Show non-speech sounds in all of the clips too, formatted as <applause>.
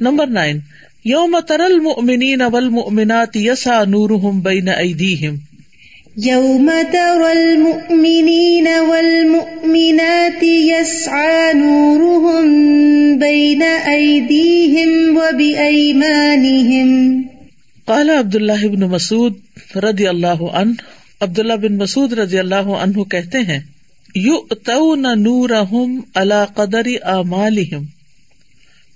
Number nine یوم ترل المؤمنین والمؤمنات یسا نورہم بین ایدیہم۔ یوم تر المؤمنین والمؤمنات یسعى نورہم بین ایدیہم وبایمانہم۔ قال عبداللہ بن مسعود رضی اللہ عنہ عبداللہ بن مسعود رضی اللہ عنہ کہتے ہیں یؤتون نورہم علی قدر اعمالہم۔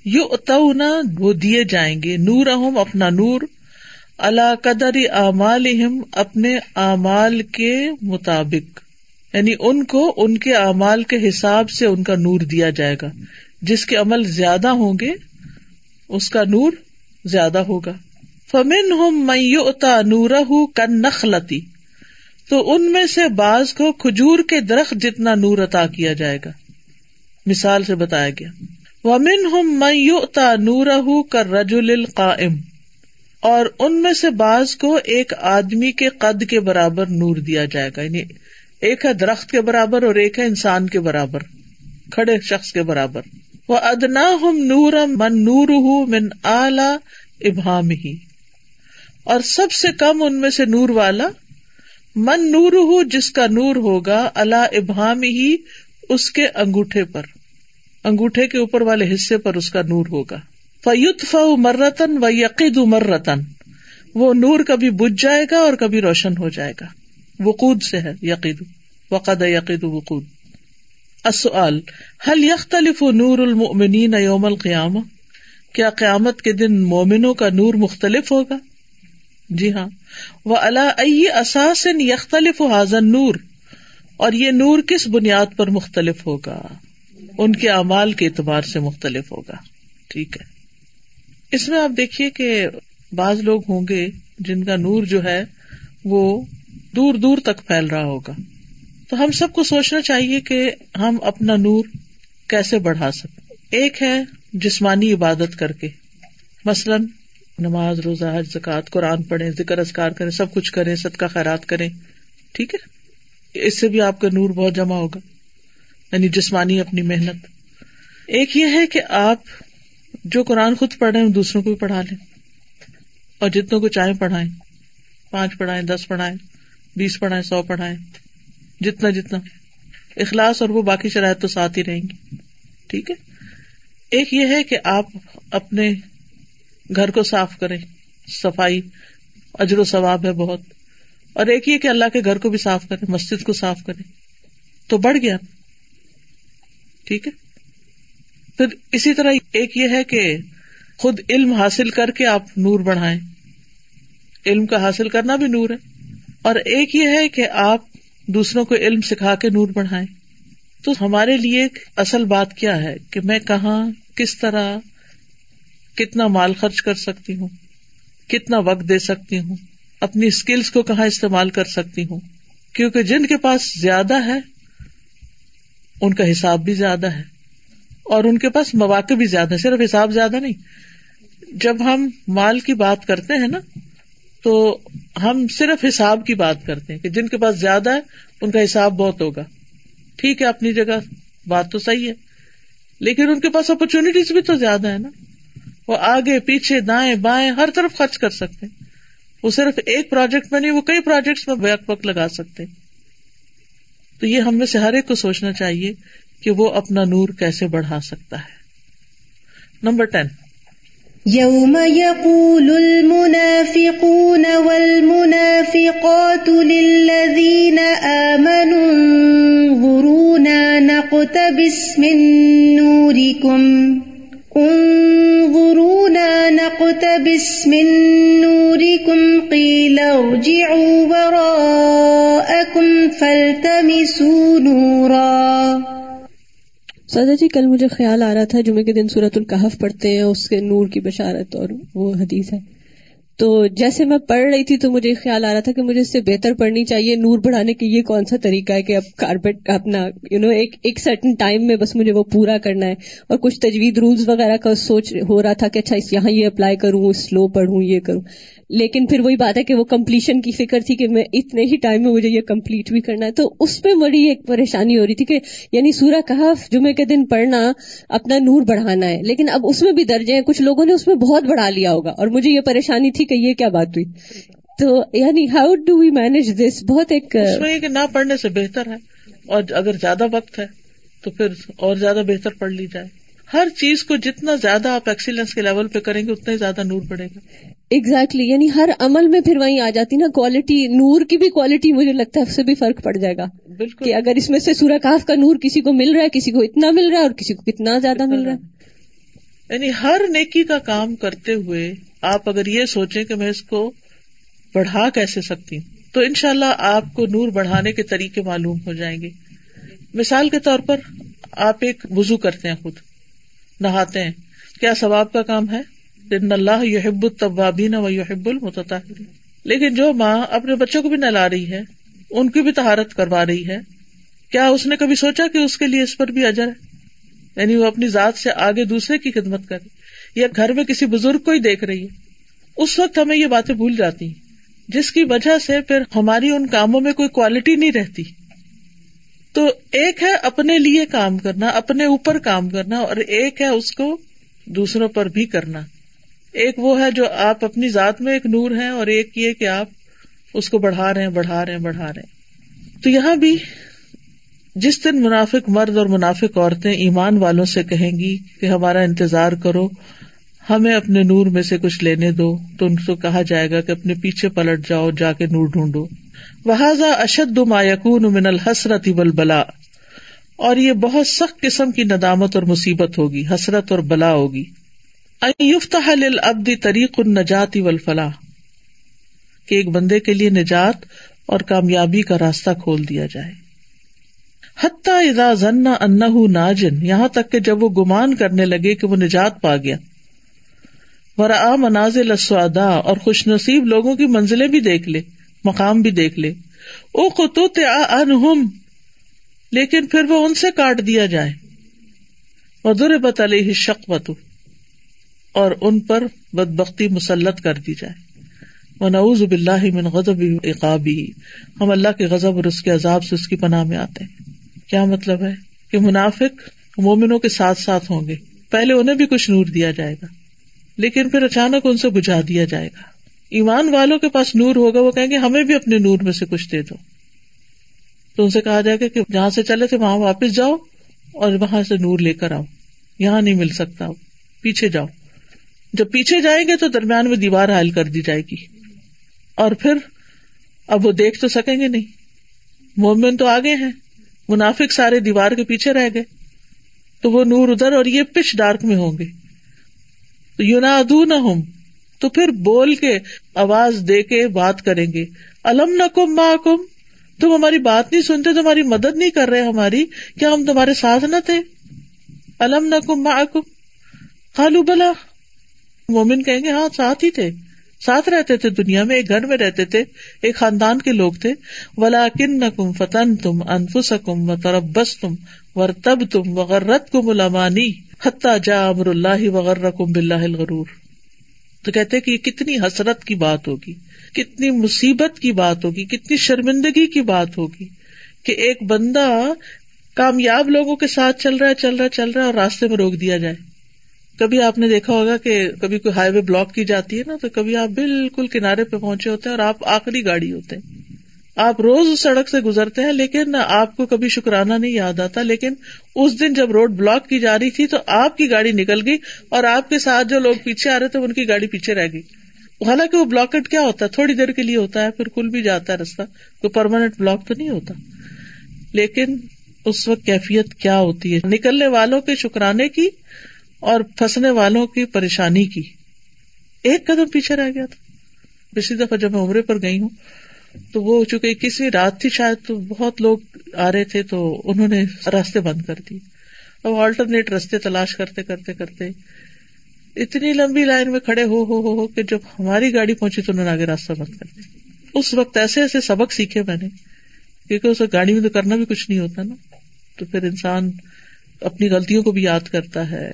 یو اتونا وہ دیے جائیں گے نور اہم اپنا نور اللہ قدر اعمال اپنے اعمال کے مطابق یعنی ان کو ان کے اعمال کے حساب سے ان کا نور دیا جائے گا جس کے عمل زیادہ ہوں گے اس کا نور زیادہ ہوگا فمن ہوں میوتا نور کن نخلتی تو ان میں سے بعض کو کھجور کے درخت جتنا نور عطا کیا جائے گا مثال سے بتایا گیا ومن ہم میوتا نور کر رجول القائم، اور ان میں سے بعض کو ایک آدمی کے قد کے برابر نور دیا جائے گا یعنی ایک ہے درخت کے برابر اور ایک ہے انسان کے برابر، کھڑے شخص کے برابر. وہ ادنا ہم نور من نور من اعلی ابہام ہی اور سب سے کم ان میں سے نور والا، من نور ہو جس کا نور ہوگا اللہ ابہام ہی اس کے انگوٹھے پر. انگوٹھے کے اوپر والے حصے پر اس کا نور ہوگا۔ فیوت ف مرتن و یقید مرتن وہ نور کبھی بج جائے گا اور کبھی روشن ہو جائے گا۔ وقود سے ہے، یقید۔ وقد یقید وقود۔ اصل حل یختلف نور المؤمنین یوم القیامہ؟ کیا قیامت کے دن مومنوں کا نور مختلف ہوگا؟ جی ہاں۔ وہ اللہ اساس یختلف حاضن نور اور یہ نور کس بنیاد پر مختلف ہوگا؟ ان کے اعمال کے اعتبار سے مختلف ہوگا۔ ٹھیک ہے۔ اس میں آپ دیکھیے کہ بعض لوگ ہوں گے جن کا نور جو ہے وہ دور دور تک پھیل رہا ہوگا۔ تو ہم سب کو سوچنا چاہیے کہ ہم اپنا نور کیسے بڑھا سکتے ایک ہے جسمانی عبادت کر کے۔ مثلاً نماز، روزہ، حج زکات قرآن پڑھیں، ذکر ازکار کریں، سب کچھ کریں، صدقہ، خیرات کریں۔ ٹھیک ہے۔ اس سے بھی آپ کا نور بہت جمع ہوگا۔ یعنی جسمانی اپنی محنت۔ ایک یہ ہے کہ آپ جو قرآن خود پڑھ رہے ہیں دوسروں کو بھی پڑھا لیں۔ اور جتنوں کو چاہیں پڑھائیں۔ پانچ پڑھائیں، دس پڑھائیں، بیس پڑھائیں، سو پڑھائیں۔ جتنا جتنا۔ اخلاص اور وہ باقی شرائط تو ساتھ ہی رہیں گی۔ ٹھیک ہے؟ ایک یہ ہے کہ آپ اپنے گھر کو صاف کریں۔ صفائی اجر و ثواب ہے بہت۔ اور ایک یہ کہ اللہ کے گھر کو بھی صاف کریں، مسجد کو صاف کریں۔ تو بڑھ گیا۔ ٹھیک ہے؟ پھر اسی طرح ایک یہ ہے کہ خود علم حاصل کر کے آپ نور بڑھائیں۔ علم کا حاصل کرنا بھی نور ہے۔ اور ایک یہ ہے کہ آپ دوسروں کو علم سکھا کے نور بڑھائیں۔ تو ہمارے لیے اصل بات کیا ہے کہ میں کہاں، کس طرح، کتنا مال خرچ کر سکتی ہوں، کتنا وقت دے سکتی ہوں، اپنی اسکلس کو کہاں استعمال کر سکتی ہوں۔ کیونکہ جن کے پاس زیادہ ہے ان کا حساب بھی زیادہ ہے اور ان کے پاس مواقع بھی زیادہ ہے صرف حساب زیادہ نہیں۔ جب ہم مال کی بات کرتے ہیں نا، تو ہم صرف حساب کی بات کرتے ہیں کہ جن کے پاس زیادہ ہے، ان کا حساب بہت ہوگا۔ ٹھیک ہے، اپنی جگہ بات تو صحیح ہے، لیکن ان کے پاس اپرچونیٹیز بھی تو زیادہ ہے نا۔ وہ آگے، پیچھے، دائیں، بائیں، ہر طرف خرچ کر سکتے ہیں۔ وہ صرف ایک پروجیکٹ میں نہیں، وہ کئی پروجیکٹس میں بیک وقت لگا سکتے تو یہ ہم میں سے ہر ایک کو سوچنا چاہیے کہ وہ اپنا نور کیسے بڑھا سکتا ہے۔ نمبر ٹین يوم يقول المنافقون والمنافقات للذين آمنوا انظرونا نقتبس من نوركم انظرونا نقتبس من نوركم قيل ارجعوا وراءكم فالتمسوا نورا سادا جی کل مجھے خیال آ رہا تھا جمعے کے دن سورت القحف پڑھتے ہیں، اس کے نور کی بشارت اور وہ حدیث ہے۔ تو جیسے میں پڑھ رہی تھی تو مجھے خیال آ رہا تھا کہ مجھے اس سے بہتر پڑھنی چاہیے نور بڑھانے کے یہ کون سا طریقہ ہے کہ اب کارپیٹ اپنا یو نو ایک سرٹن ٹائم میں بس مجھے وہ پورا کرنا ہے اور کچھ تجوید رولز وغیرہ کا سوچ ہو رہا تھا کہ اچھا اس یہاں یہ اپلائی کروں سلو پڑھوں، یہ کروں۔ لیکن پھر وہی بات ہے کہ وہ کمپلیشن کی فکر تھی کہ میں اتنے ہی ٹائم میں مجھے یہ کمپلیٹ بھی کرنا ہے۔ تو اس میں بڑی ایک پریشانی ہو رہی تھی کہ یعنی سورہ کہف جمعے کے دن پڑھنا، اپنا نور بڑھانا ہے۔ لیکن اب اس میں بھی درجے ہیں، کچھ لوگوں نے اس میں بہت بڑھا لیا ہوگا۔ اور مجھے یہ پریشانی تھی کہ یہ کیا بات ہوئی۔ تو یعنی how do we manage this بہت ایک اس میں یہ کہ نہ پڑھنے سے بہتر ہے۔ اور اگر زیادہ وقت ہے تو پھر اور زیادہ بہتر پڑھ لی جائے۔ ہر چیز کو جتنا زیادہ آپ ایکسیلنس کے لیول پہ کریں گے، اتنا ہی زیادہ نور پڑے گا۔ Exactly. یعنی ہر عمل میں پھر وہیں آ جاتی نا. کوالٹی نور کی بھی کوالٹی مجھے لگتا ہے اس سے بھی فرق پڑ جائے گا. بالکل. کہ اگر اس میں سے سورہ کاف کا نور کسی کو مل رہا ہے کسی کو اتنا مل رہا ہے اور کسی کو کتنا زیادہ مل رہا ہے. یعنی ہر نیکی کا کام کرتے ہوئے آپ اگر یہ سوچیں کہ میں اس کو بڑھا کیسے سکتی ہوں تو ان شاء اللہ آپ کو نور بڑھانے کے طریقے معلوم ہو جائیں گے. مثال کے طور پر آپ ایک وزو کرتے ہیں خود. نہاتے ہیں. کیا ثواب کا کام ہے؟ اللہ یحب الطوابین و یحب المتطہرین۔ لیکن جو ماں اپنے بچوں کو بھی نہلا رہی ہے، ان کی بھی تہارت کروا رہی ہے، کیا اس نے کبھی سوچا کہ اس کے لیے اس پر بھی اجر ہے؟ یعنی وہ اپنی ذات سے آگے دوسرے کی خدمت کرے یا گھر میں کسی بزرگ کو ہی دیکھ رہی ہے۔ اس وقت ہمیں یہ باتیں بھول جاتی ہیں، جس کی وجہ سے پھر ہماری ان کاموں میں کوئی کوالٹی نہیں رہتی۔ تو ایک ہے اپنے لیے کام کرنا، اپنے اوپر کام کرنا، اور ایک ہے اس کو دوسروں پر بھی کرنا۔ ایک وہ ہے جو آپ اپنی ذات میں ایک نور ہے اور ایک یہ کہ آپ اس کو بڑھا رہے ہیں، بڑھا رہے ہیں، بڑھا رہے ہیں۔ تو یہاں بھی جس دن منافق مرد اور منافق عورتیں ایمان والوں سے کہیں گی کہ ہمارا انتظار کرو، ہمیں اپنے نور میں سے کچھ لینے دو، تو ان کو کہا جائے گا کہ اپنے پیچھے پلٹ جاؤ، جا کے نور ڈھونڈو۔ وہذا اشد ما یقون من الحسرت بلا اور یہ بہت سخت قسم کی ندامت اور مصیبت ہوگی، حسرت اور بلا ہوگی۔ للعبد طریق النجات والفلاح، کہ ایک بندے کے لیے نجات اور کامیابی کا راستہ کھول دیا جائے۔ حتیٰ اذا ظن انہ ناجن، یہاں تک کہ جب وہ گمان کرنے لگے کہ وہ نجات پا گیا۔ ورآ منازل السعداء، اور خوش نصیب لوگوں کی منزلیں بھی دیکھ لے، مقام بھی دیکھ لے۔ او قطو انہم لیکن پھر وہ ان سے کاٹ دیا جائے۔ ودر بت علیہ شقوت اور ان پر بد بختی مسلط کر دی جائے۔ وہ نعوذ باللہ من غضب عقابی۔ ہم اللہ کے غضب اور اس کے عذاب سے اس کی پناہ میں آتے ہیں۔ کیا مطلب ہے کہ منافق مومنوں کے ساتھ ساتھ ہوں گے؟ پہلے انہیں بھی کچھ نور دیا جائے گا، لیکن پھر اچانک ان سے بجھا دیا جائے گا۔ ایمان والوں کے پاس نور ہوگا، وہ کہیں گے ہمیں بھی اپنے نور میں سے کچھ دے دو۔ تو ان سے کہا جائے گا کہ جہاں سے چلے تھے وہاں واپس جاؤ اور وہاں سے نور لے کر آؤ۔ یہاں نہیں مل سکتا، پیچھے جاؤ۔ جب پیچھے جائیں گے تو درمیان میں دیوار حائل کر دی جائے گی۔ اور پھر اب وہ دیکھ تو سکیں گے نہیں۔ مومن تو آگے ہیں۔ منافق سارے دیوار کے پیچھے رہ گئے۔ تو وہ نور ادھر اور یہ پچ ڈارک میں ہوں گے۔ نہ ہوں تو پھر بول کے آواز دے کے بات کریں گے۔ الم نہ کم ماں کم تم ہماری بات نہیں سنتے، تمہاری مدد نہیں کر رہے ہماری۔ کیا ہم تمہارے ساتھ نہ تھے؟ الم نہ کم ماں کم خالو بلا۔ مومن کہیں گے ہاں ساتھ ہی تھے۔ ساتھ رہتے تھے، دنیا میں ایک گھر میں رہتے تھے، ایک خاندان کے لوگ تھے۔ ولا کن کم فتن تم انفس کم و تربس تم ور تب تم وغیرت کم الامانی حتیٰ جا امر اللہ وغیرہ کم بلّہ الغرور۔ تو کہتے کہ یہ کتنی حسرت کی بات ہوگی، کتنی مصیبت کی بات ہوگی، کتنی شرمندگی کی بات ہوگی کہ ایک بندہ کامیاب لوگوں کے ساتھ چل رہا ہے، چل رہا ہے، چل رہا ہے اور راستے میں روک دیا جائے۔ کبھی آپ نے دیکھا ہوگا کہ کبھی کوئی ہائی وے بلاک کی جاتی ہے نا، تو کبھی آپ بالکل کنارے پہ پہنچے ہوتے ہیں اور آپ آخری گاڑی ہوتے ہیں۔ آپ روز اس سڑک سے گزرتے ہیں، لیکن آپ کو کبھی شکرانہ نہیں یاد آتا۔ لیکن اس دن جب روڈ بلاک کی جا رہی تھی تو آپ کی گاڑی نکل گئی اور آپ کے ساتھ جو لوگ پیچھے آ رہے تھے، ان کی گاڑی پیچھے رہ گئی۔ حالانکہ وہ بلاکٹ کیا ہوتا ہے؟ تھوڑی دیر کے لیے ہوتا ہے، پھر کل بھی جاتا ہے رستہ کوئی پرماننٹ بلاک تو نہیں ہوتا۔ لیکن اس وقت کیفیت کیا ہوتی ہے؟ نکلنے والوں کے شکرانے کی اور پھنسنے والوں کی پریشانی کی۔ ایک قدم پیچھے رہ گیا تھا۔ پچھلی دفعہ جب میں عمرے پر گئی ہوں، تو وہ چونکہ اکیسویں رات تھی شاید، تو بہت لوگ آ رہے تھے، تو انہوں نے راستے بند کر دی اب آلٹرنیٹ راستے تلاش کرتے کرتے کرتے، اتنی لمبی لائن میں کھڑے ہو ہو ہو ہو کہ جب ہماری گاڑی پہنچی تو انہوں نے آگے راستہ بند کر دیا۔ اس وقت ایسے ایسے سبق سیکھے میں نے، کیونکہ اس گاڑی میں تو کرنا بھی کچھ نہیں ہوتا نا۔ تو پھر انسان اپنی غلطیوں کو بھی یاد کرتا ہے۔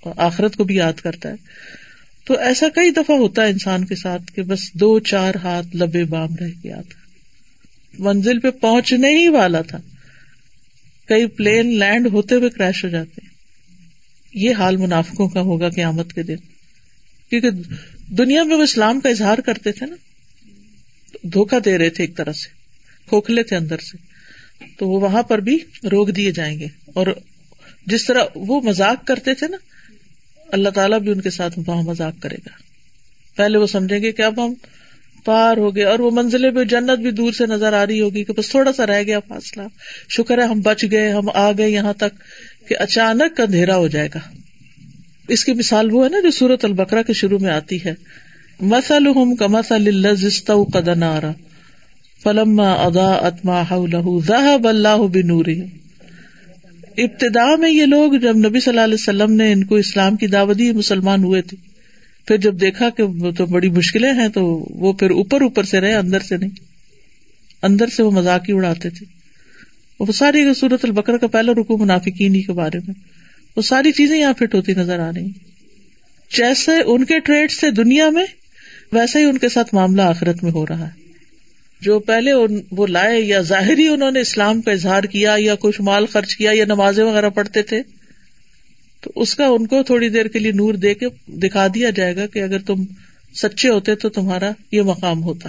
اور آخرت کو بھی یاد کرتا ہے۔ تو ایسا کئی دفعہ ہوتا ہے انسان کے ساتھ کہ بس دو چار ہاتھ لبے بام رہ گیا تھا منزل پہ پہنچنے ہی والا تھا۔ کئی پلین لینڈ ہوتے ہوئے کریش ہو جاتے یہ حال منافقوں کا ہوگا قیامت کے دن۔ کیونکہ دنیا میں وہ اسلام کا اظہار کرتے تھے نا۔ دھوکا دے رہے تھے ایک طرح سے۔ کھوکھلے تھے اندر سے۔ تو وہ وہاں پر بھی روک دیے جائیں گے۔ اور جس طرح وہ مزاق کرتے تھے نا۔ اللہ تعالیٰ بھی ان کے ساتھ وہاں مزاق کرے گا۔ پہلے وہ سمجھیں گے کہ اب ہم پار ہو گئے اور وہ منزلیں بھی جنت بھی دور سے نظر آ رہی ہوگی کہ بس تھوڑا سا رہ گیا فاصلہ۔ شکر ہے ہم بچ گئے، ہم آ گئے یہاں تک کہ اچانک اندھیرا ہو جائے گا۔ اس کی مثال وہ ہے نا جو سورت البکرا کے شروع میں آتی ہے۔ مسل کا مسل قدنارا فلم ادا اتما اللہ بنوری ابتدا میں یہ لوگ جب نبی صلی اللہ علیہ وسلم نے ان کو اسلام کی دعوت مسلمان ہوئے تھے۔ پھر جب دیکھا کہ وہ تو بڑی مشکلیں ہیں، تو وہ پھر اوپر اوپر سے رہے، اندر سے نہیں۔ اندر سے وہ مزاق ہی اڑاتے تھے۔ وہ ساری صورت البکر کا پہلا رکو منافقین ہی کے بارے میں۔ وہ ساری چیزیں یہاں فٹ ہوتی نظر آ رہی۔ جیسے ان کے ٹریڈ سے دنیا میں ویسا ہی ان کے ساتھ معاملہ آخرت میں ہو رہا ہے۔ جو پہلے وہ لائے یا ظاہری انہوں نے اسلام کا اظہار کیا یا کچھ مال خرچ کیا یا نمازیں وغیرہ پڑھتے تھے تو اس کا ان کو تھوڑی دیر کے لیے نور دے کے دکھا دیا جائے گا کہ اگر تم سچے ہوتے تو تمہارا یہ مقام ہوتا۔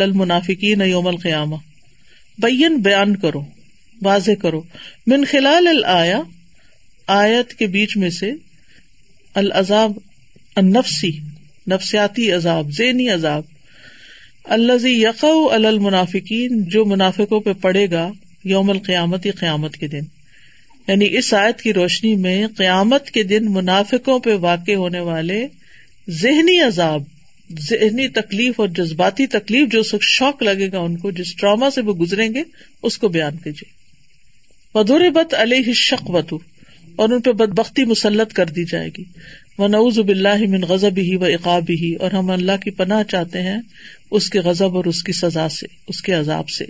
المنافقین یوم القیامہ۔ بین بیان کرو واضح کرو۔ من خلال الآیا آیت کے بیچ میں سے العذاب النفسی، نفسیاتی عذاب، ذہنی عذاب۔ اللہ یق المنافقین، جو منافقوں پہ پڑے گا یوم القیامت قیامت کے دن۔ یعنی اس آیت کی روشنی میں قیامت کے دن منافقوں پہ واقع ہونے والے ذہنی عذاب، ذہنی تکلیف اور جذباتی تکلیف جو شوق لگے گا ان کو، جس ٹراما سے وہ گزریں گے، اس کو بیان کیجیے۔ ودور بت علیہ شک اور ان پہ بد بختی مسلط کر دی جائے گی۔ وہ نعوز بلّہ من غزب ہی و اقاب ہی اور ہم اللہ کی پناہ چاہتے ہیں اس کے غزب اور اس کی سزا سے اس کے عذاب سے۔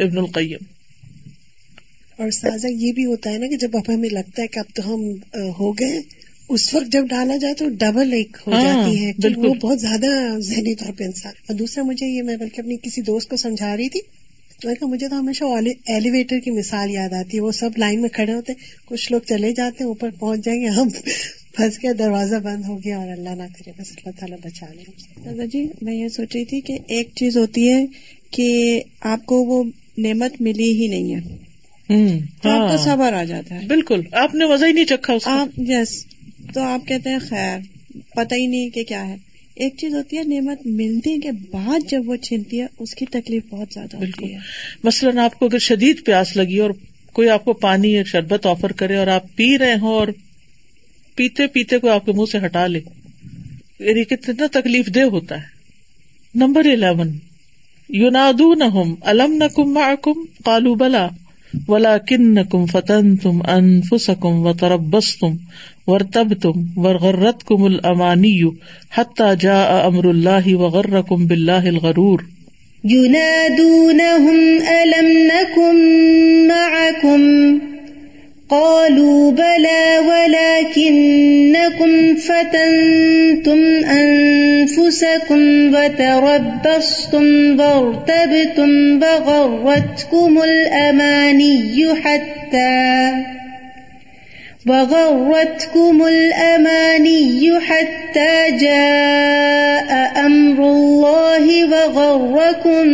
ابن القیم۔ اور سازا یہ بھی ہوتا ہے نا کہ جب اب ہمیں لگتا ہے کہ اب تو ہم ہو گئے اس وقت جب ڈالا جائے تو ڈبل ایک ہو ہاں، جاتی ہے وہ بہت زیادہ ذہنی طور پہ انسان۔ اور دوسرا مجھے یہ میں بلکہ اپنی کسی دوست کو سمجھا رہی تھی تو مجھے تو ہمیشہ ایلیویٹر کی مثال یاد آتی ہے وہ سب لائن میں کھڑے ہوتے کچھ لوگ چلے جاتے ہیں اوپر پہنچ جائیں گے ہم پھنس گیا دروازہ بند ہو گیا اور اللہ نہ کرے بس اللہ تعالیٰ بچا لے۔ دادا جی میں یہ سوچ رہی تھی کہ ایک چیز ہوتی ہے کہ آپ کو وہ نعمت ملی ہی نہیں ہے۔ تو آپ کو ہاں۔ صبر آ جاتا ہے۔ بالکل آپ نے وزہ ہی نہیں چکھا آپ یس تو آپ کہتے ہیں خیر پتہ ہی نہیں کہ کیا ہے۔ ایک چیز ہوتی ہے نعمت ملنے کے بعد جب وہ چھنتی ہے اس کی تکلیف بہت زیادہ ہوتی ہے۔ مثلاً آپ کو اگر شدید پیاس لگی اور کوئی آپ کو پانی یا شربت آفر کرے اور آپ پی رہے ہوں اور پیتے پیتے کو آپ کے منہ سے ہٹا لے یعنی کتنا تکلیف دہ ہوتا ہے۔ نمبر الیون یونادو نہ الم نہ کم کم کالو بلا ولا کن کم فتن تم انفسکم و تربس تم ور تب تم ور غرت کم المانی حتى جاء امر اللہ وغر کم بلّہ الغرور. ينادونهم ألم نكن معكم قالوا بلى ولكنكم فتنتم أنفسكم وتربصتم وارتبتم وغرتكم الأماني حتى وغرتكم الأماني حتى جاء أمر الله وغركم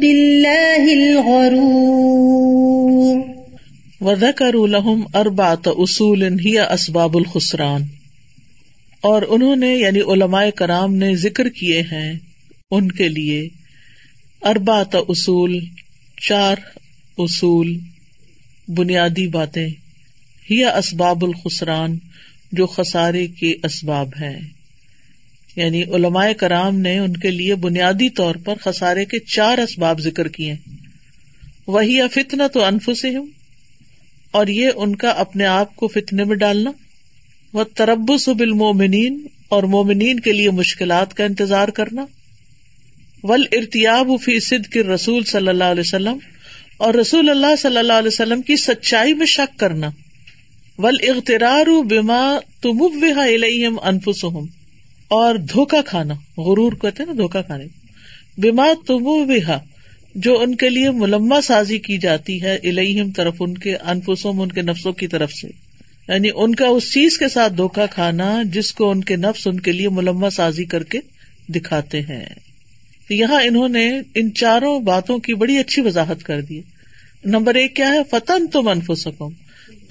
بالله الغرور. وذکر لہم اربات اصول ہی اسباب الخسران. اور انہوں نے یعنی علماء کرام نے ذکر کیے ہیں ان کے لیے اربات اصول، چار اصول، بنیادی باتیں۔ ہی اسباب الخسران، جو خسارے کے اسباب ہیں۔ یعنی علماء کرام نے ان کے لیے بنیادی طور پر خسارے کے چار اسباب ذکر کیے وہی فتنا تو انف سے ہوں اور یہ ان کا اپنے آپ کو فتنے میں ڈالنا۔ وہ تربس بال مومنین اور مومنین کے لیے مشکلات کا انتظار کرنا۔ ول ارتیاب فی صد کے رسول صلی اللہ علیہ وسلم، اور رسول اللہ صلی اللہ علیہ وسلم کی سچائی میں شک کرنا۔ ول اخترار بیما تم انفس اور دھوکا کھانا، غرور کہتے نا دھوکا کھانے بیما تم جو ان کے لیے ملما سازی کی جاتی ہے الہم طرف ان کے انفسم ان کے نفسوں کی طرف سے۔ یعنی ان کا اس چیز کے ساتھ دھوکا کھانا جس کو ان کے نفس ان کے لیے ملما سازی کر کے دکھاتے ہیں۔ یہاں انہوں نے ان چاروں باتوں کی بڑی اچھی وضاحت کر دی۔ نمبر ایک کیا ہے؟ فتن تو منف سکوں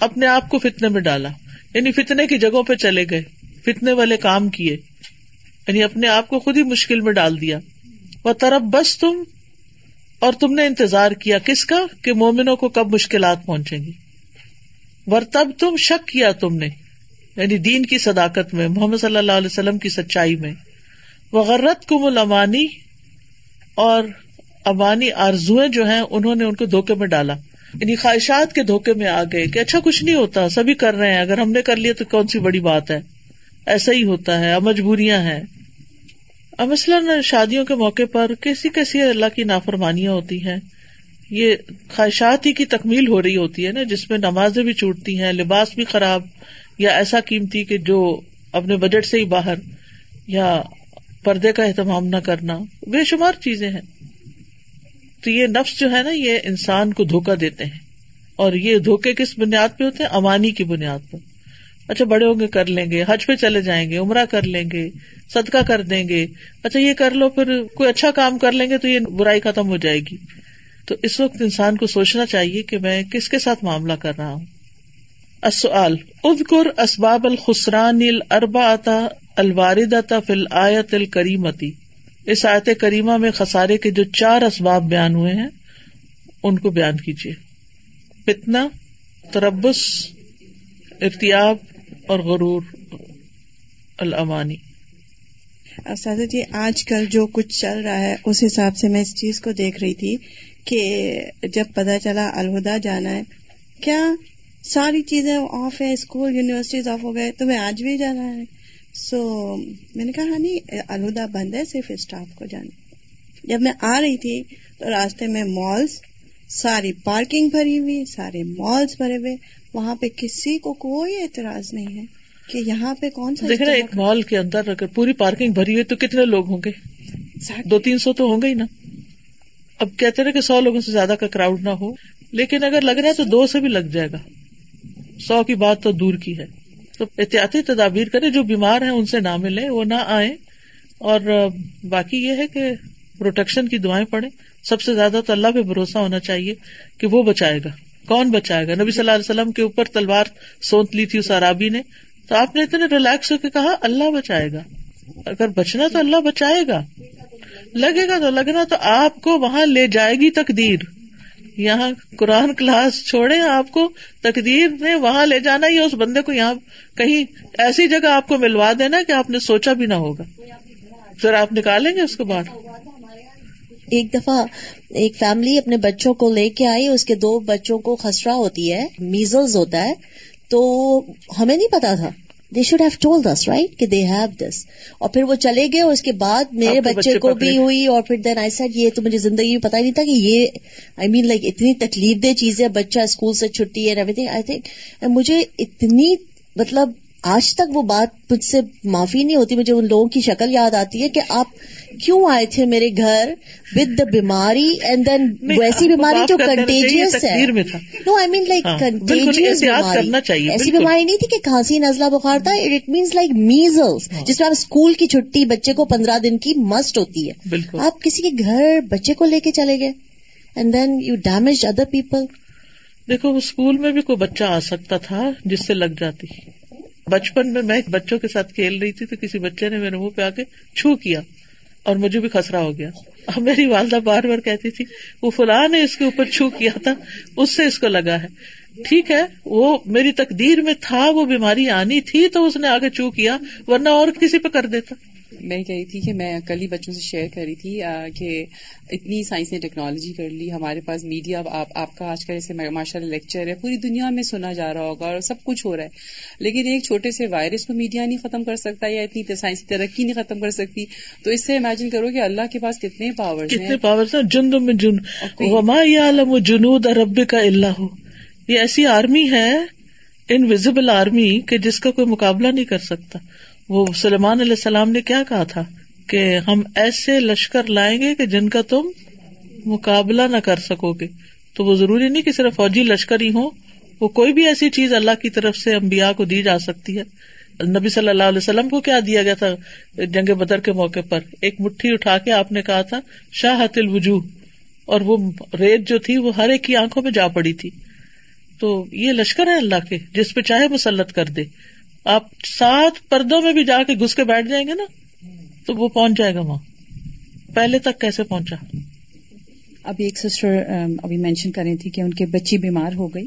اپنے آپ کو فتنے میں ڈالا یعنی فتنے کی جگہوں پہ چلے گئے، فتنے والے کام کیے یعنی اپنے آپ کو خود ہی مشکل میں ڈال دیا۔ وہ طرف بس تم اور تم نے انتظار کیا کس کا؟ کہ مومنوں کو کب مشکلات پہنچیں گی۔ ور تب تم شک کیا تم نے یعنی دین کی صداقت میں، محمد صلی اللہ علیہ وسلم کی سچائی میں۔ وغیرت کم الامانی اور امانی آرزویں جو ہیں، انہوں نے ان کو دھوکے میں ڈالا۔ یعنی خواہشات کے دھوکے میں آ گئے کہ اچھا کچھ نہیں ہوتا، سبھی کر رہے ہیں، اگر ہم نے کر لیا تو کون سی بڑی بات ہے؟ ایسا ہی ہوتا ہے مجبوریاں ہیں۔ اب مثلاً شادیوں کے موقع پر کیسی کیسی اللہ کی نافرمانیاں ہوتی ہیں؟ یہ خواہشات ہی کی تکمیل ہو رہی ہوتی ہے نا، جس میں نمازیں بھی چھوٹتی ہیں، لباس بھی خراب، یا ایسا قیمتی کہ جو اپنے بجٹ سے ہی باہر، یا پردے کا اہتمام نہ کرنا۔ بے شمار چیزیں ہیں۔ تو یہ نفس جو ہے نا، یہ انسان کو دھوکا دیتے ہیں۔ اور یہ دھوکے کس بنیاد پہ ہوتے ہیں؟ امانی کی بنیاد پر۔ اچھا بڑے ہوں گے، کر لیں گے۔ حج پہ چلے جائیں گے، عمرہ کر لیں گے، صدقہ کر دیں گے۔ اچھا یہ کر لو، پھر کوئی اچھا کام کر لیں گے تو یہ برائی ختم ہو جائے گی۔ تو اس وقت انسان کو سوچنا چاہیے کہ میں کس کے ساتھ معاملہ کر رہا ہوں۔ اذکر اسباب الخسران الربا عطا الوارد فل آیت الکریمتی اس آیت کریمہ میں خسارے کے جو چار اسباب بیان ہوئے ہیں، ان کو بیان کیجیے فتنا تربس ارتیاب اور غرور، الامانی۔ اساتذہ جی آج کل جو کچھ چل رہا ہے، اس حساب سے میں اس چیز کو دیکھ رہی تھی کہ جب پتا چلا الہدا جانا ہے، کیا ساری چیزیں آف ہے اسکول یونیورسٹیز آف ہو گئے، تمہیں آج بھی جانا ہے؟ سو میں نے کہا نہیں الہدا بند ہے صرف اسٹاف کو جانا جب میں آ رہی تھی تو راستے میں مالس ساری پارکنگ بھری ہوئی سارے مالس بھرے ہوئے۔ وہاں پہ کسی کو کوئی اعتراض نہیں ہے کہ یہاں پہ کون سا دیکھ رہے ایک مال کے اندر اگر پوری پارکنگ بھری ہوئی تو کتنے لوگ ہوں گے؟ دو تین سو تو ہوں گے ہی نا۔ اب کہتے رہے کہ سو لوگوں سے زیادہ کا کراؤڈ نہ ہو لیکن اگر لگ رہا ہے تو دو سے بھی لگ جائے گا۔ سو کی بات تو دور کی ہے۔ تو احتیاطی تدابیر کرے جو بیمار ہیں ان سے نہ ملے وہ نہ آئے اور باقی یہ ہے کہ پروٹیکشن کی دعائیں پڑے سب سے زیادہ تو اللہ پہ بھروسہ ہونا چاہیے کہ وہ بچائے گا۔ کون بچائے گا؟ نبی صلی اللہ علیہ وسلم کے اوپر تلوار سونت لی تھی اس عرابی نے۔ تو آپ نے اتنے ریلیکس ہو کے کہا، اللہ بچائے گا۔ اگر بچنا تو اللہ بچائے گا۔ لگے گا تو لگنا، تو آپ کو وہاں لے جائے گی تقدیر۔ یہاں قرآن کلاس چھوڑے، آپ کو تقدیر نے وہاں لے جانا ہی اس بندے کو یہاں کہیں ایسی جگہ آپ کو ملوا دینا کہ آپ نے سوچا بھی نہ ہوگا۔ پھر آپ نکالیں گے اس کو بعد ایک دفعہ ایک فیملی اپنے بچوں کو لے کے آئی، اس کے دو بچوں کو خسرا ہوتی ہے، میزلز ہوتا ہے، تو ہمیں نہیں پتا تھا۔ They should have told this right کہ دے ہیو دس اور پھر وہ چلے گئے اور اس کے بعد میرے بچے کو بھی ہوئی اور پھر دین آئی سیٹ یہ تو مجھے زندگی میں پتا نہیں تھا کہ یہ آئی مین لائک اتنی تکلیف دہ چیزیں بچہ اسکول سے چھٹی ہے ایوری تھنگ آئی تھنک مجھے اتنی مطلب آج تک وہ بات مجھ سے معافی نہیں ہوتی مجھے ان لوگوں کی شکل یاد آتی ہے کہ آپ کیوں آئے تھے میرے گھر ود دا بیماری اینڈ دین ویسی بیماری جو کنٹیجیس ہے۔ نو آئی مین لائک کنٹیجیس بیماری۔ ایسی بیماری نہیں تھی کہ کھانسی نزلہ بخار تھا اٹ مینس لائک میزلس جس میں آپ اسکول کی چھٹی بچے کو پندرہ دن کی مسٹ ہوتی ہے۔ آپ کسی کے گھر بچے کو لے کے چلے گئے and then you damage other people دیکھو اسکول میں بھی کوئی بچہ آ سکتا تھا جس سے لگ جاتی۔ بچپن میں میں بچوں کے ساتھ کھیل رہی تھی تو کسی بچے نے میرے منہ پہ آ کے چھو کیا اور مجھے بھی خسرا ہو گیا۔ اب میری والدہ بار بار کہتی تھی، وہ فلاں نے اس کے اوپر چھو کیا تھا، اس سے اس کو لگا ہے۔ ٹھیک ہے، وہ میری تقدیر میں تھا، وہ بیماری آنی تھی تو اس نے آگے چو کیا، ورنہ اور کسی پہ کر دیتا۔ میں کہہ رہی تھی کہ میں کل ہی بچوں سے شیئر کر رہی تھی کہ اتنی سائنس نے ٹیکنالوجی کر لی ہمارے پاس میڈیا آپ آپ کا آج کل ایسے ماشاء اللہ لیکچر ہے پوری دنیا میں سنا جا رہا ہوگا اور سب کچھ ہو رہا ہے۔ لیکن ایک چھوٹے سے وائرس کو میڈیا نہیں ختم کر سکتا یا اتنی سائنسی ترقی نہیں ختم کر سکتی تو اس سے امیجن کرو کہ اللہ کے پاس کتنے پاور کتنے پاور جن میں جن۔ وما عالم جنود رب کا اللہ یہ ایسی آرمی ہے انویزبل آرمی کہ جس کا کوئی مقابلہ نہیں کر سکتا۔ وہ سلمان علیہ السلام نے کیا کہا تھا کہ ہم ایسے لشکر لائیں گے کہ جن کا تم مقابلہ نہ کر سکو گے۔ تو وہ ضروری نہیں کہ صرف فوجی لشکر ہی ہو وہ کوئی بھی ایسی چیز اللہ کی طرف سے امبیا کو دی جا سکتی ہے۔ نبی صلی اللہ علیہ وسلم کو کیا دیا گیا تھا جنگ بدر کے موقع پر؟ ایک مٹھی اٹھا کے آپ نے کہا تھا شاہ الوجو اور وہ ریت جو تھی، وہ ہر ایک کی آنکھوں میں جا پڑی تھی۔ تو یہ لشکر ہے اللہ کے، جس پہ چاہے مسلط کر دے۔ آپ سات پردوں میں بھی جا کے گھس کے بیٹھ جائیں گے نا، تو وہ پہنچ جائے گا وہاں۔ پہلے تک کیسے پہنچا؟ ابھی ایک سسٹر ابھی مینشن کر رہی تھی کہ ان کی بچی بیمار ہو گئی۔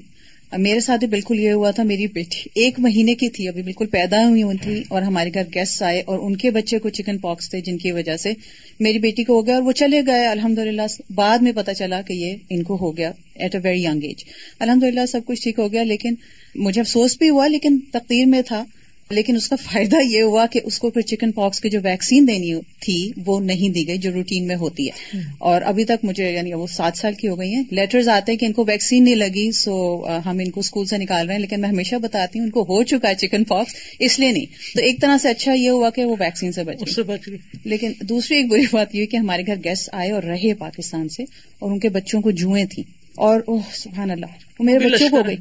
میرے ساتھ بالکل یہ ہوا تھا، میری بیٹی ایک مہینے کی تھی، ابھی بالکل پیدا ہوئی ان تھی، اور ہمارے گھر گیسٹ آئے اور ان کے بچے کو چکن پاکس تھے، جن کی وجہ سے میری بیٹی کو ہو گیا اور وہ چلے گئے۔ الحمد للہ بعد میں پتا چلا کہ یہ ان کو ہو گیا at a very young age الحمد للہ سب کچھ ٹھیک ہو گیا، لیکن مجھے افسوس بھی ہوا، لیکن تقدیر میں تھا۔ لیکن اس کا فائدہ یہ ہوا کہ اس کو پھر چکن پاکس کی جو ویکسین دینی تھی وہ نہیں دی گئی جو روٹین میں ہوتی ہے۔ اور ابھی تک مجھے یعنی وہ سات سال کی ہو گئی ہیں۔ لیٹرز آتے ہیں کہ ان کو ویکسین نہیں لگی سو ہم ان کو اسکول سے نکال رہے ہیں لیکن میں ہمیشہ بتاتی ہوں ان کو ہو چکا ہے چکن پاکس اس لیے نہیں۔ تو ایک طرح سے اچھا یہ ہوا کہ وہ ویکسین سے بچ گئی۔ لیکن دوسری ایک بری بات یہ کہ ہمارے گھر گیسٹ آئے اور رہے پاکستان سے اور ان کے بچوں کو جوئیں تھیں۔ اور سبحان اللہ میرے بچوں کو ہو گئی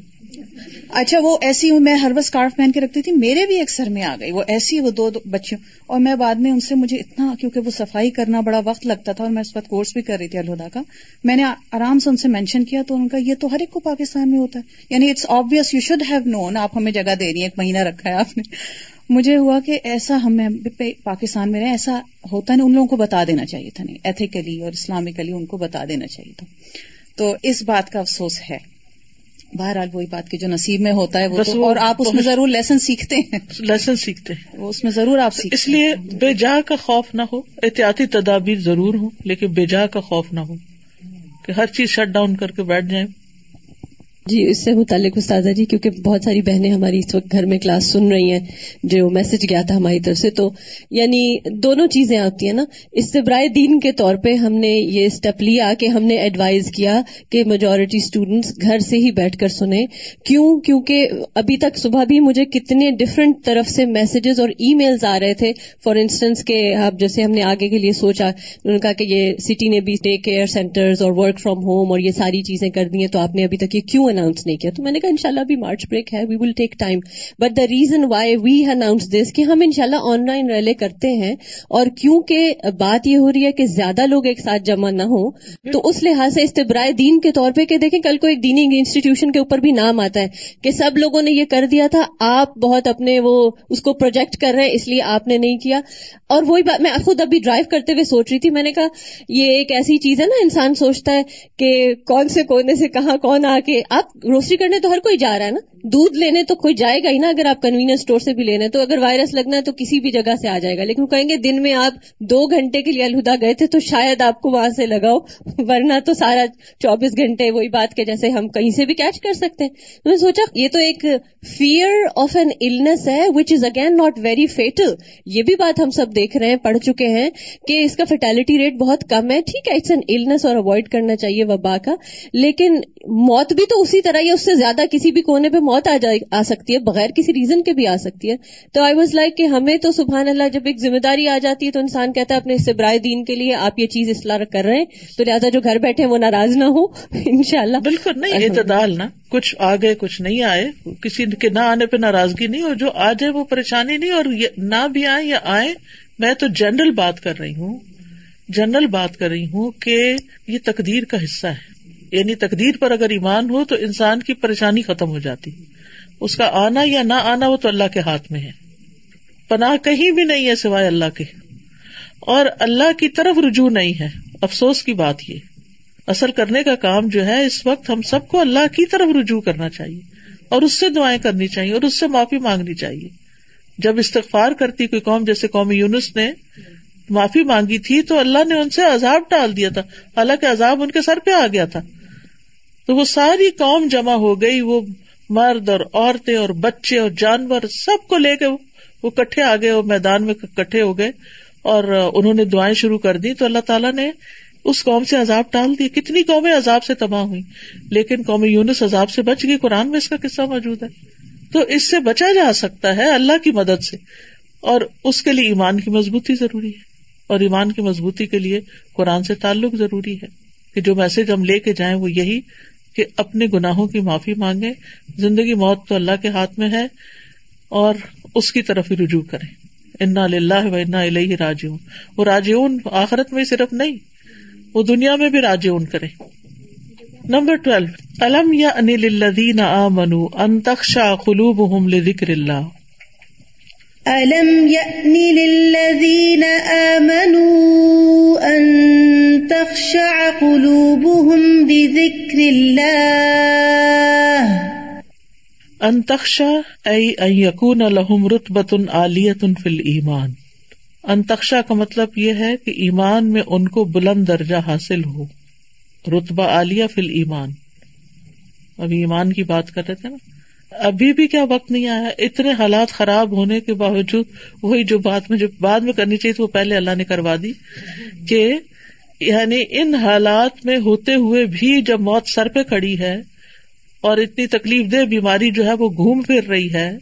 اچھا وہ ایسی ہوں میں ہر اسکارف پہن کے رکھتی تھی میرے بھی ایک سر میں آ گئی وہ ایسی وہ دو, دو بچیوں اور میں بعد میں ان سے مجھے اتنا کیونکہ وہ صفائی کرنا بڑا وقت لگتا تھا اور میں اس وقت کورس بھی کر رہی تھی الہدا کا میں نے آرام سے ان سے مینشن کیا تو ان کا یہ تو ہر ایک کو پاکستان میں ہوتا ہے یعنی it's obvious you should have known آپ ہمیں جگہ دے رہی ہیں ایک مہینہ رکھا ہے آپ نے۔ مجھے ہوا کہ ایسا ہمیں پاکستان میں رہے ایسا ہوتا نہیں ان لوگوں کو بتا دینا چاہیے تھا نہیں ایتھیکلی اور اسلامکلی ان کو بتا دینا چاہیے تھا۔ تو اس بات کا افسوس ہے۔ بہرحال وہی بات کی جو نصیب میں ہوتا ہے وہ تو اور آپ اس میں ضرور لیسن سیکھتے ہیں۔ لیسن سیکھتے ہیں۔ وہ اس میں ضرور آپ سیکھتے اس لیے بے جا کا خوف نہ ہو۔ احتیاطی تدابیر ضرور ہو لیکن بے جا کا خوف نہ ہو۔ کہ ہر چیز شٹ ڈاؤن کر کے بیٹھ جائیں۔ جی اس سے متعلق استاذہ جی کیونکہ بہت ساری بہنیں ہماری اس وقت گھر میں کلاس سن رہی ہیں، جو میسج گیا تھا ہماری طرف سے، تو یعنی دونوں چیزیں آتی ہیں نا۔ استبرائے دین کے طور پہ ہم نے یہ اسٹیپ لیا کہ ہم نے ایڈوائز کیا کہ میجورٹی اسٹوڈینٹس گھر سے ہی بیٹھ کر سنیں۔ کیوں؟ کیونکہ ابھی تک صبح بھی مجھے کتنے ڈفرینٹ طرف سے میسجز اور ای میلز آ رہے تھے۔ فار انسٹنس کے آپ جیسے ہم نے آگے کے لیے سوچا، انہوں نے کہا کہ یہ سٹی نے بھی ٹیک کیئر سینٹرز اور ورک فرام ہوم اور یہ ساری چیزیں کر دی ہیں، تو آپ نے ابھی تک یہ کیوں اناؤنس نہیں کیا تو میں نے کہا ان شاء اللہ ابھی مارچ بریک ہے we will take time but the reason why we announce this کہ ہم ان شاء اللہ آن لائن ریلے کرتے ہیں اور کیونکہ بات یہ ہو رہی ہے کہ زیادہ لوگ ایک ساتھ جمع نہ ہو تو اس لحاظ سے استبرائے دین کے طور پہ کہ دیکھیں کل کو ایک دینی انسٹیٹیوشن کے اوپر بھی نام آتا ہے کہ سب لوگوں نے یہ کر دیا تھا، آپ بہت اپنے وہ اس کو پروجیکٹ کر رہے ہیں، اس لیے آپ نے نہیں کیا. اور وہی بات، میں خود ابھی ڈرائیو کرتے ہوئے سوچ رہی تھی، میں نے کہا یہ ایک ایسی چیز ہے نا، انسان سوچتا ہے کہ کون سے کونے سے کہاں کون آ کے آپ گروسری کرنے تو ہر کوئی جا رہا ہے نا؟ دودھ لینے تو کوئی جائے گا ہی نا اگر آپ کنوینئنس اسٹور سے بھی لینا ہے تو، اگر وائرس لگنا ہے تو کسی بھی جگہ سے آ جائے گا۔ لیکن کہیں گے دن میں آپ دو گھنٹے کے لیے الہدا گئے تھے تو شاید آپ کو وہاں سے لگاؤ، ورنہ تو سارا چوبیس گھنٹے وہی بات کے جیسے ہم کہیں سے بھی کیچ کر سکتے ہیں۔ میں نے سوچا، یہ تو ایک فیئر آف این النس ہے which is again not very fatal یہ بھی بات ہم سب دیکھ رہے ہیں، پڑھ چکے ہیں کہ اس کا فرٹیلٹی ریٹ بہت کم ہے۔ ٹھیک ہے اٹس این النس اور اوائڈ کرنا چاہیے وبا کا۔ لیکن موت بھی تو اسی طرح یا اس سے زیادہ کسی بھی کونے پہ موت آ جائے آ سکتی ہے بغیر کسی ریزن کے بھی آ سکتی ہے۔ تو آئی واز لائک کہ ہمیں تو سبحان اللہ جب ایک ذمہ داری آ جاتی ہے تو انسان کہتا ہے اپنے سبرائے دین کے لیے آپ یہ چیز اصلاح کر رہے ہیں۔ تو لہٰذا جو گھر بیٹھے وہ ناراض نہ ہو <laughs> ان شاء اللہ بالکل نہیں اعتدال نا کچھ آ گئے کچھ نہیں آئے۔ کسی کے نہ آنے پہ ناراضگی نہیں اور جو آ جائے وہ پریشانی نہیں اور نہ بھی آئے یا آئے میں تو جنرل بات کر رہی ہوں۔ جنرل بات کر رہی ہوں کہ یہ تقدیر کا حصہ ہے۔ یعنی تقدیر پر اگر ایمان ہو تو انسان کی پریشانی ختم ہو جاتی اس کا آنا یا نہ آنا وہ تو اللہ کے ہاتھ میں ہے۔ پناہ کہیں بھی نہیں ہے سوائے اللہ کے۔ اور اللہ کی طرف رجوع نہیں ہے۔ افسوس کی بات یہ۔ اثر کرنے کا کام جو ہے، اس وقت ہم سب کو اللہ کی طرف رجوع کرنا چاہیے۔ اور اس سے دعائیں کرنی چاہیے اور اس سے معافی مانگنی چاہیے۔ جب استغفار کرتی کوئی قوم، جیسے قومی یونس نے معافی مانگی تھی تو اللہ نے ان سے عذاب ڈال دیا تھا۔ حالانکہ عذاب ان کے سر پہ آ گیا تھا۔ تو وہ ساری قوم جمع ہو گئی، وہ مرد اور عورتیں اور بچے اور جانور سب کو لے کے وہ کٹھے آ گئے، وہ میدان میں کٹھے ہو گئے اور انہوں نے دعائیں شروع کر دی۔ تو اللہ تعالیٰ نے اس قوم سے عذاب ڈال دی کتنی قومیں عذاب سے تباہ ہوئی لیکن قومی یونس عذاب سے بچ گئی۔ قرآن میں اس کا قصہ موجود ہے۔ تو اس سے بچا جا سکتا ہے اللہ کی مدد سے۔ اور اس کے لیے ایمان کی مضبوطی ضروری ہے۔ اور ایمان کی مضبوطی کے لیے قرآن سے تعلق ضروری ہے کہ جو میسج ہم لے کے جائیں وہ یہی کہ اپنے گناہوں کی معافی مانگے زندگی موت تو اللہ کے ہاتھ میں ہے اور اس کی طرف ہی رجوع کریں۔ انا اللہ و انا الہ راجعون۔ وہ راجعون آخرت میں صرف نہیں، وہ دنیا میں بھی راجعون کرے نمبر ٹویلو الم یا انل الذین آمنوا ان تخشع قلوبهم لذکر اللہ ألم يأن للذين آمنوا تخشع قلوبهم لذكر الله. انتخشا یقون الحم رتبت عالیت فل ایمان انتخشا کا مطلب یہ ہے کہ ایمان میں ان کو بلند درجہ حاصل ہو. رتبہ عالیہ فل ایمان ابھی ایمان کی بات کر رہے تھے نا؟ ابھی بھی کیا وقت نہیں آیا؟ اتنے حالات خراب ہونے کے باوجود وہی جو بات میں جو بعد میں کرنی چاہیے وہ پہلے اللہ نے کروا دی کہ یعنی ان حالات میں ہوتے ہوئے بھی جب موت سر پہ کھڑی ہے اور اتنی تکلیف دہ بیماری جو ہے وہ گھوم پھر رہی ہے،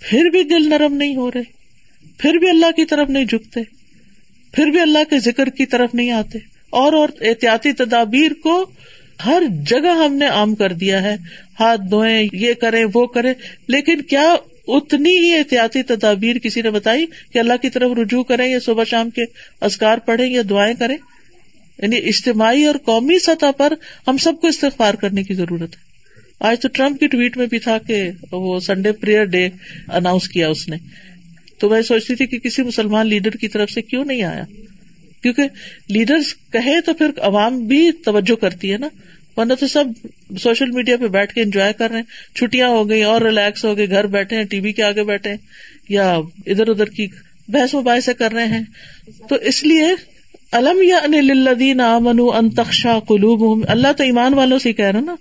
پھر بھی دل نرم نہیں ہو رہے، پھر بھی اللہ کی طرف نہیں جھکتے، پھر بھی اللہ کے ذکر کی طرف نہیں آتے۔ اور اور احتیاطی تدابیر کو ہر جگہ ہم نے عام کر دیا ہے۔ ہاتھ دھوئیں، یہ کریں، وہ کریں، لیکن کیا اتنی ہی احتیاطی تدابیر کسی نے بتائی کہ اللہ کی طرف رجوع کریں یا صبح شام کے ازکار پڑھیں یا دعائیں کریں؟ یعنی اجتماعی اور قومی سطح پر ہم سب کو استغفار کرنے کی ضرورت ہے۔ آج تو ٹرمپ کی ٹویٹ میں بھی تھا کہ وہ سنڈے پریئر ڈے اناؤنس کیا اس نے۔ تو میں سوچتی تھی کہ کسی مسلمان لیڈر کی طرف سے کیوں نہیں آیا؟ کیونکہ لیڈر کہے تو پھر عوام بھی توجہ کرتی ہے نا۔ ورنہ تو سب سوشل میڈیا پہ بیٹھ کے انجوائے کر رہے ہیں۔ چھٹیاں ہو گئی اور ریلیکس ہو گئے گھر بیٹھے ہیں، ٹی وی کے آگے بیٹھے یا ادھر ادھر کی بحث مباحث کر رہے ہیں۔ تو اس لیے الم یعنی یا ان امن انتخشا قلوب اللہ تو ایمان والوں سے کہہ رہا نا۔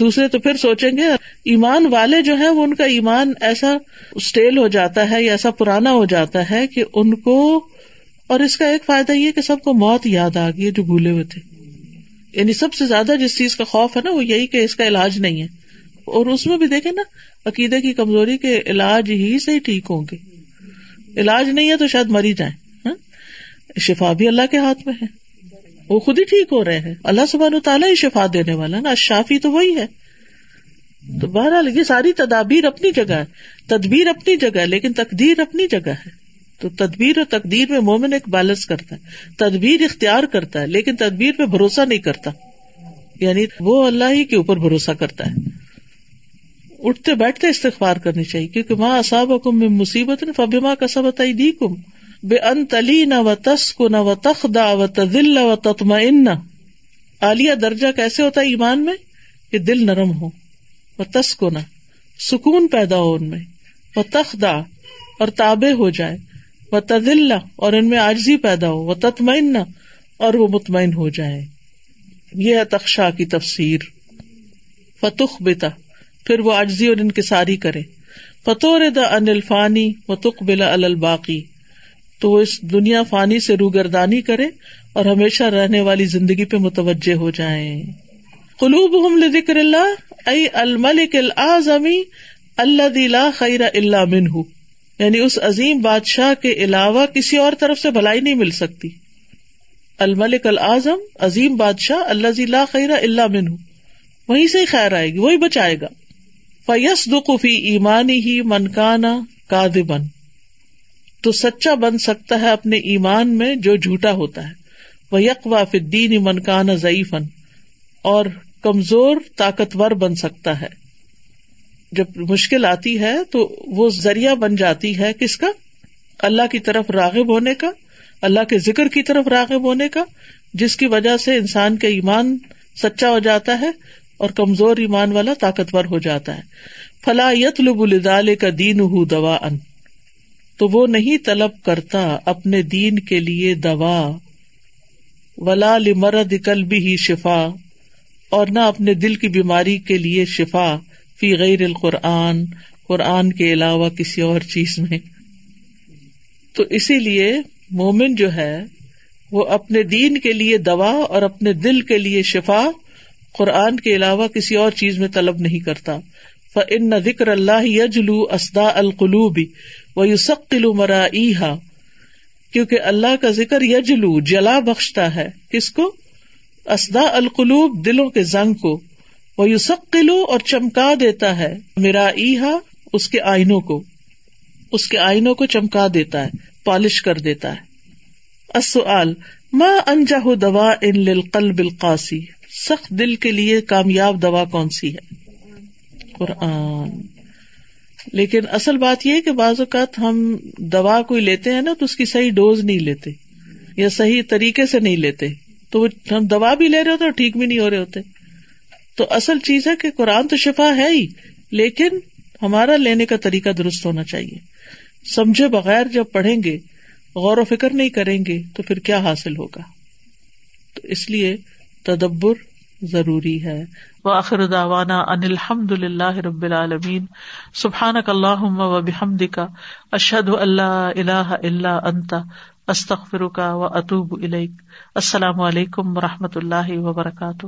دوسرے تو پھر سوچیں گے، ایمان والے جو ہے وہ ان کا ایمان ایسا اسٹیل ہو جاتا ہے یا ایسا پرانا ہو جاتا ہے کہ ان کو، اور اس کا ایک فائدہ یہ کہ سب کو موت یاد آ گئی جو بھولے ہوئے تھے۔ یعنی سب سے زیادہ جس چیز کا خوف ہے نا، وہ یہی کہ اس کا علاج نہیں ہے۔ اور اس میں بھی دیکھے نا، عقیدے کی کمزوری کے علاج ہی سے ہی ٹھیک ہوں گے۔ علاج نہیں ہے تو شاید مری جائیں۔ شفا بھی اللہ کے ہاتھ میں ہے۔ وہ خود ہی ٹھیک ہو رہے ہیں۔ اللہ سبحان و تعالیٰ ہی شفا دینے والا نا، شافی تو وہی ہے۔ تو بہرحال یہ ساری تدابیر اپنی جگہ ہے۔ تدبیر اپنی جگہ ہے، لیکن تقدیر اپنی جگہ ہے۔ تو تدبیر اور تقدیر میں مومن ایک بیلنس کرتا ہے۔ تدبیر اختیار کرتا ہے، لیکن تدبیر پہ بھروسہ نہیں کرتا۔ یعنی وہ اللہ ہی کے اوپر بھروسہ کرتا ہے۔ اٹھتے بیٹھتے استغفار کرنی چاہیے، کیونکہ ماں اصاب کم میں مصیبت نے فبیما کا سب دی کم بے ان تلی نہ و تسک نہ و تخدا و تدل و تتما عالیہ درجہ کیسے ہوتا ہے ایمان میں؟ کہ دل نرم ہو وہ تسکو نہ سکون پیدا ہو ان میں وہ تخدا اور تابے ہو جائے وہ تدل اور ان میں آجزی پیدا ہو وہ تطمئن اور وہ مطمئن ہو جائے۔ یہ ہے تخشا کی تفسیر۔ فتخ بتا پھر وہ آجزی اور ان کی ساری کرے۔ فتور دا ان الفانی و تخ بلا الباقی۔ تو وہ اس دنیا فانی سے روگردانی کرے اور ہمیشہ رہنے والی زندگی پہ متوجہ ہو جائے قلوب ہم ذکر اللہ ائی الملک العظمی اللہ دلا خیر اللہ من یعنی اس عظیم بادشاہ کے علاوہ کسی اور طرف سے بھلائی نہیں مل سکتی۔ الملک العظم، عظیم بادشاہ اللہ ضلع خیر اللہ من وہیں سے ہی خیر آئے گی، وہی بچائے گا۔ فیس دقفی ایمانی ہی منکانا کا بن تو سچا بن سکتا ہے اپنے ایمان میں جو جھوٹا ہوتا ہے۔ وہ یک فدین منکان ضعیفن اور کمزور، طاقتور بن سکتا ہے۔ جب مشکل آتی ہے تو وہ ذریعہ بن جاتی ہے کس کا؟ اللہ کی طرف راغب ہونے کا، اللہ کے ذکر کی طرف راغب ہونے کا، جس کی وجہ سے انسان کا ایمان سچا ہو جاتا ہے اور کمزور ایمان والا طاقتور ہو جاتا ہے۔ فلا یتلب الدال کا دین ہُ دوا ان تو وہ نہیں طلب کرتا اپنے دین کے لیے دوا۔ ولا لمرد قلبی ہی شفا۔ اور نہ اپنے دل کی بیماری کے لیے شفا۔ فی غیر القرآن۔ قرآن کے علاوہ کسی اور چیز میں۔ تو اسی لیے مومن جو ہے، وہ اپنے دین کے لیے دوا اور اپنے دل کے لیے شفا، قرآن کے علاوہ کسی اور چیز میں طلب نہیں کرتا۔ فن ذکر اللہ یجلو اسدا القلوبی و یوسقل مرا کیونکہ اللہ کا ذکر یجلو، جلا بخشتا ہے۔ کس کو؟ اسدا القلوب، دلوں کے زنگ کو۔ وہ یوسقلو اور چمکا دیتا ہے میرا اس کے آئینوں کو۔ اس کے آئینوں کو چمکا دیتا ہے، پالش کر دیتا ہے۔ السؤال، ما انجہ دوا ان للقلب القاسی سخت دل کے لیے کامیاب دوا کون سی ہے؟ قرآن۔ لیکن اصل بات یہ ہے کہ بعض اوقات ہم دوا کوئی لیتے ہیں نا تو اس کی صحیح ڈوز نہیں لیتے یا صحیح طریقے سے نہیں لیتے۔ تو وہ ہم دوا بھی لے رہے ہوتے اور ٹھیک بھی نہیں ہو رہے ہوتے۔ تو اصل چیز ہے کہ قرآن تو شفا ہے ہی، لیکن ہمارا لینے کا طریقہ درست ہونا چاہیے۔ سمجھے بغیر جب پڑھیں گے، غور و فکر نہیں کریں گے تو پھر کیا حاصل ہوگا؟ تو اس لیے تدبر ضروری ہے۔ وآخر دعوانا ان الحمد للہ رب العالمین. سبحانک اللہم و بحمدک. کا اللہ الہ الا انت. استغفرک و اتوب الیک. السلام علیکم و رحمۃ اللہ وبرکاتہ.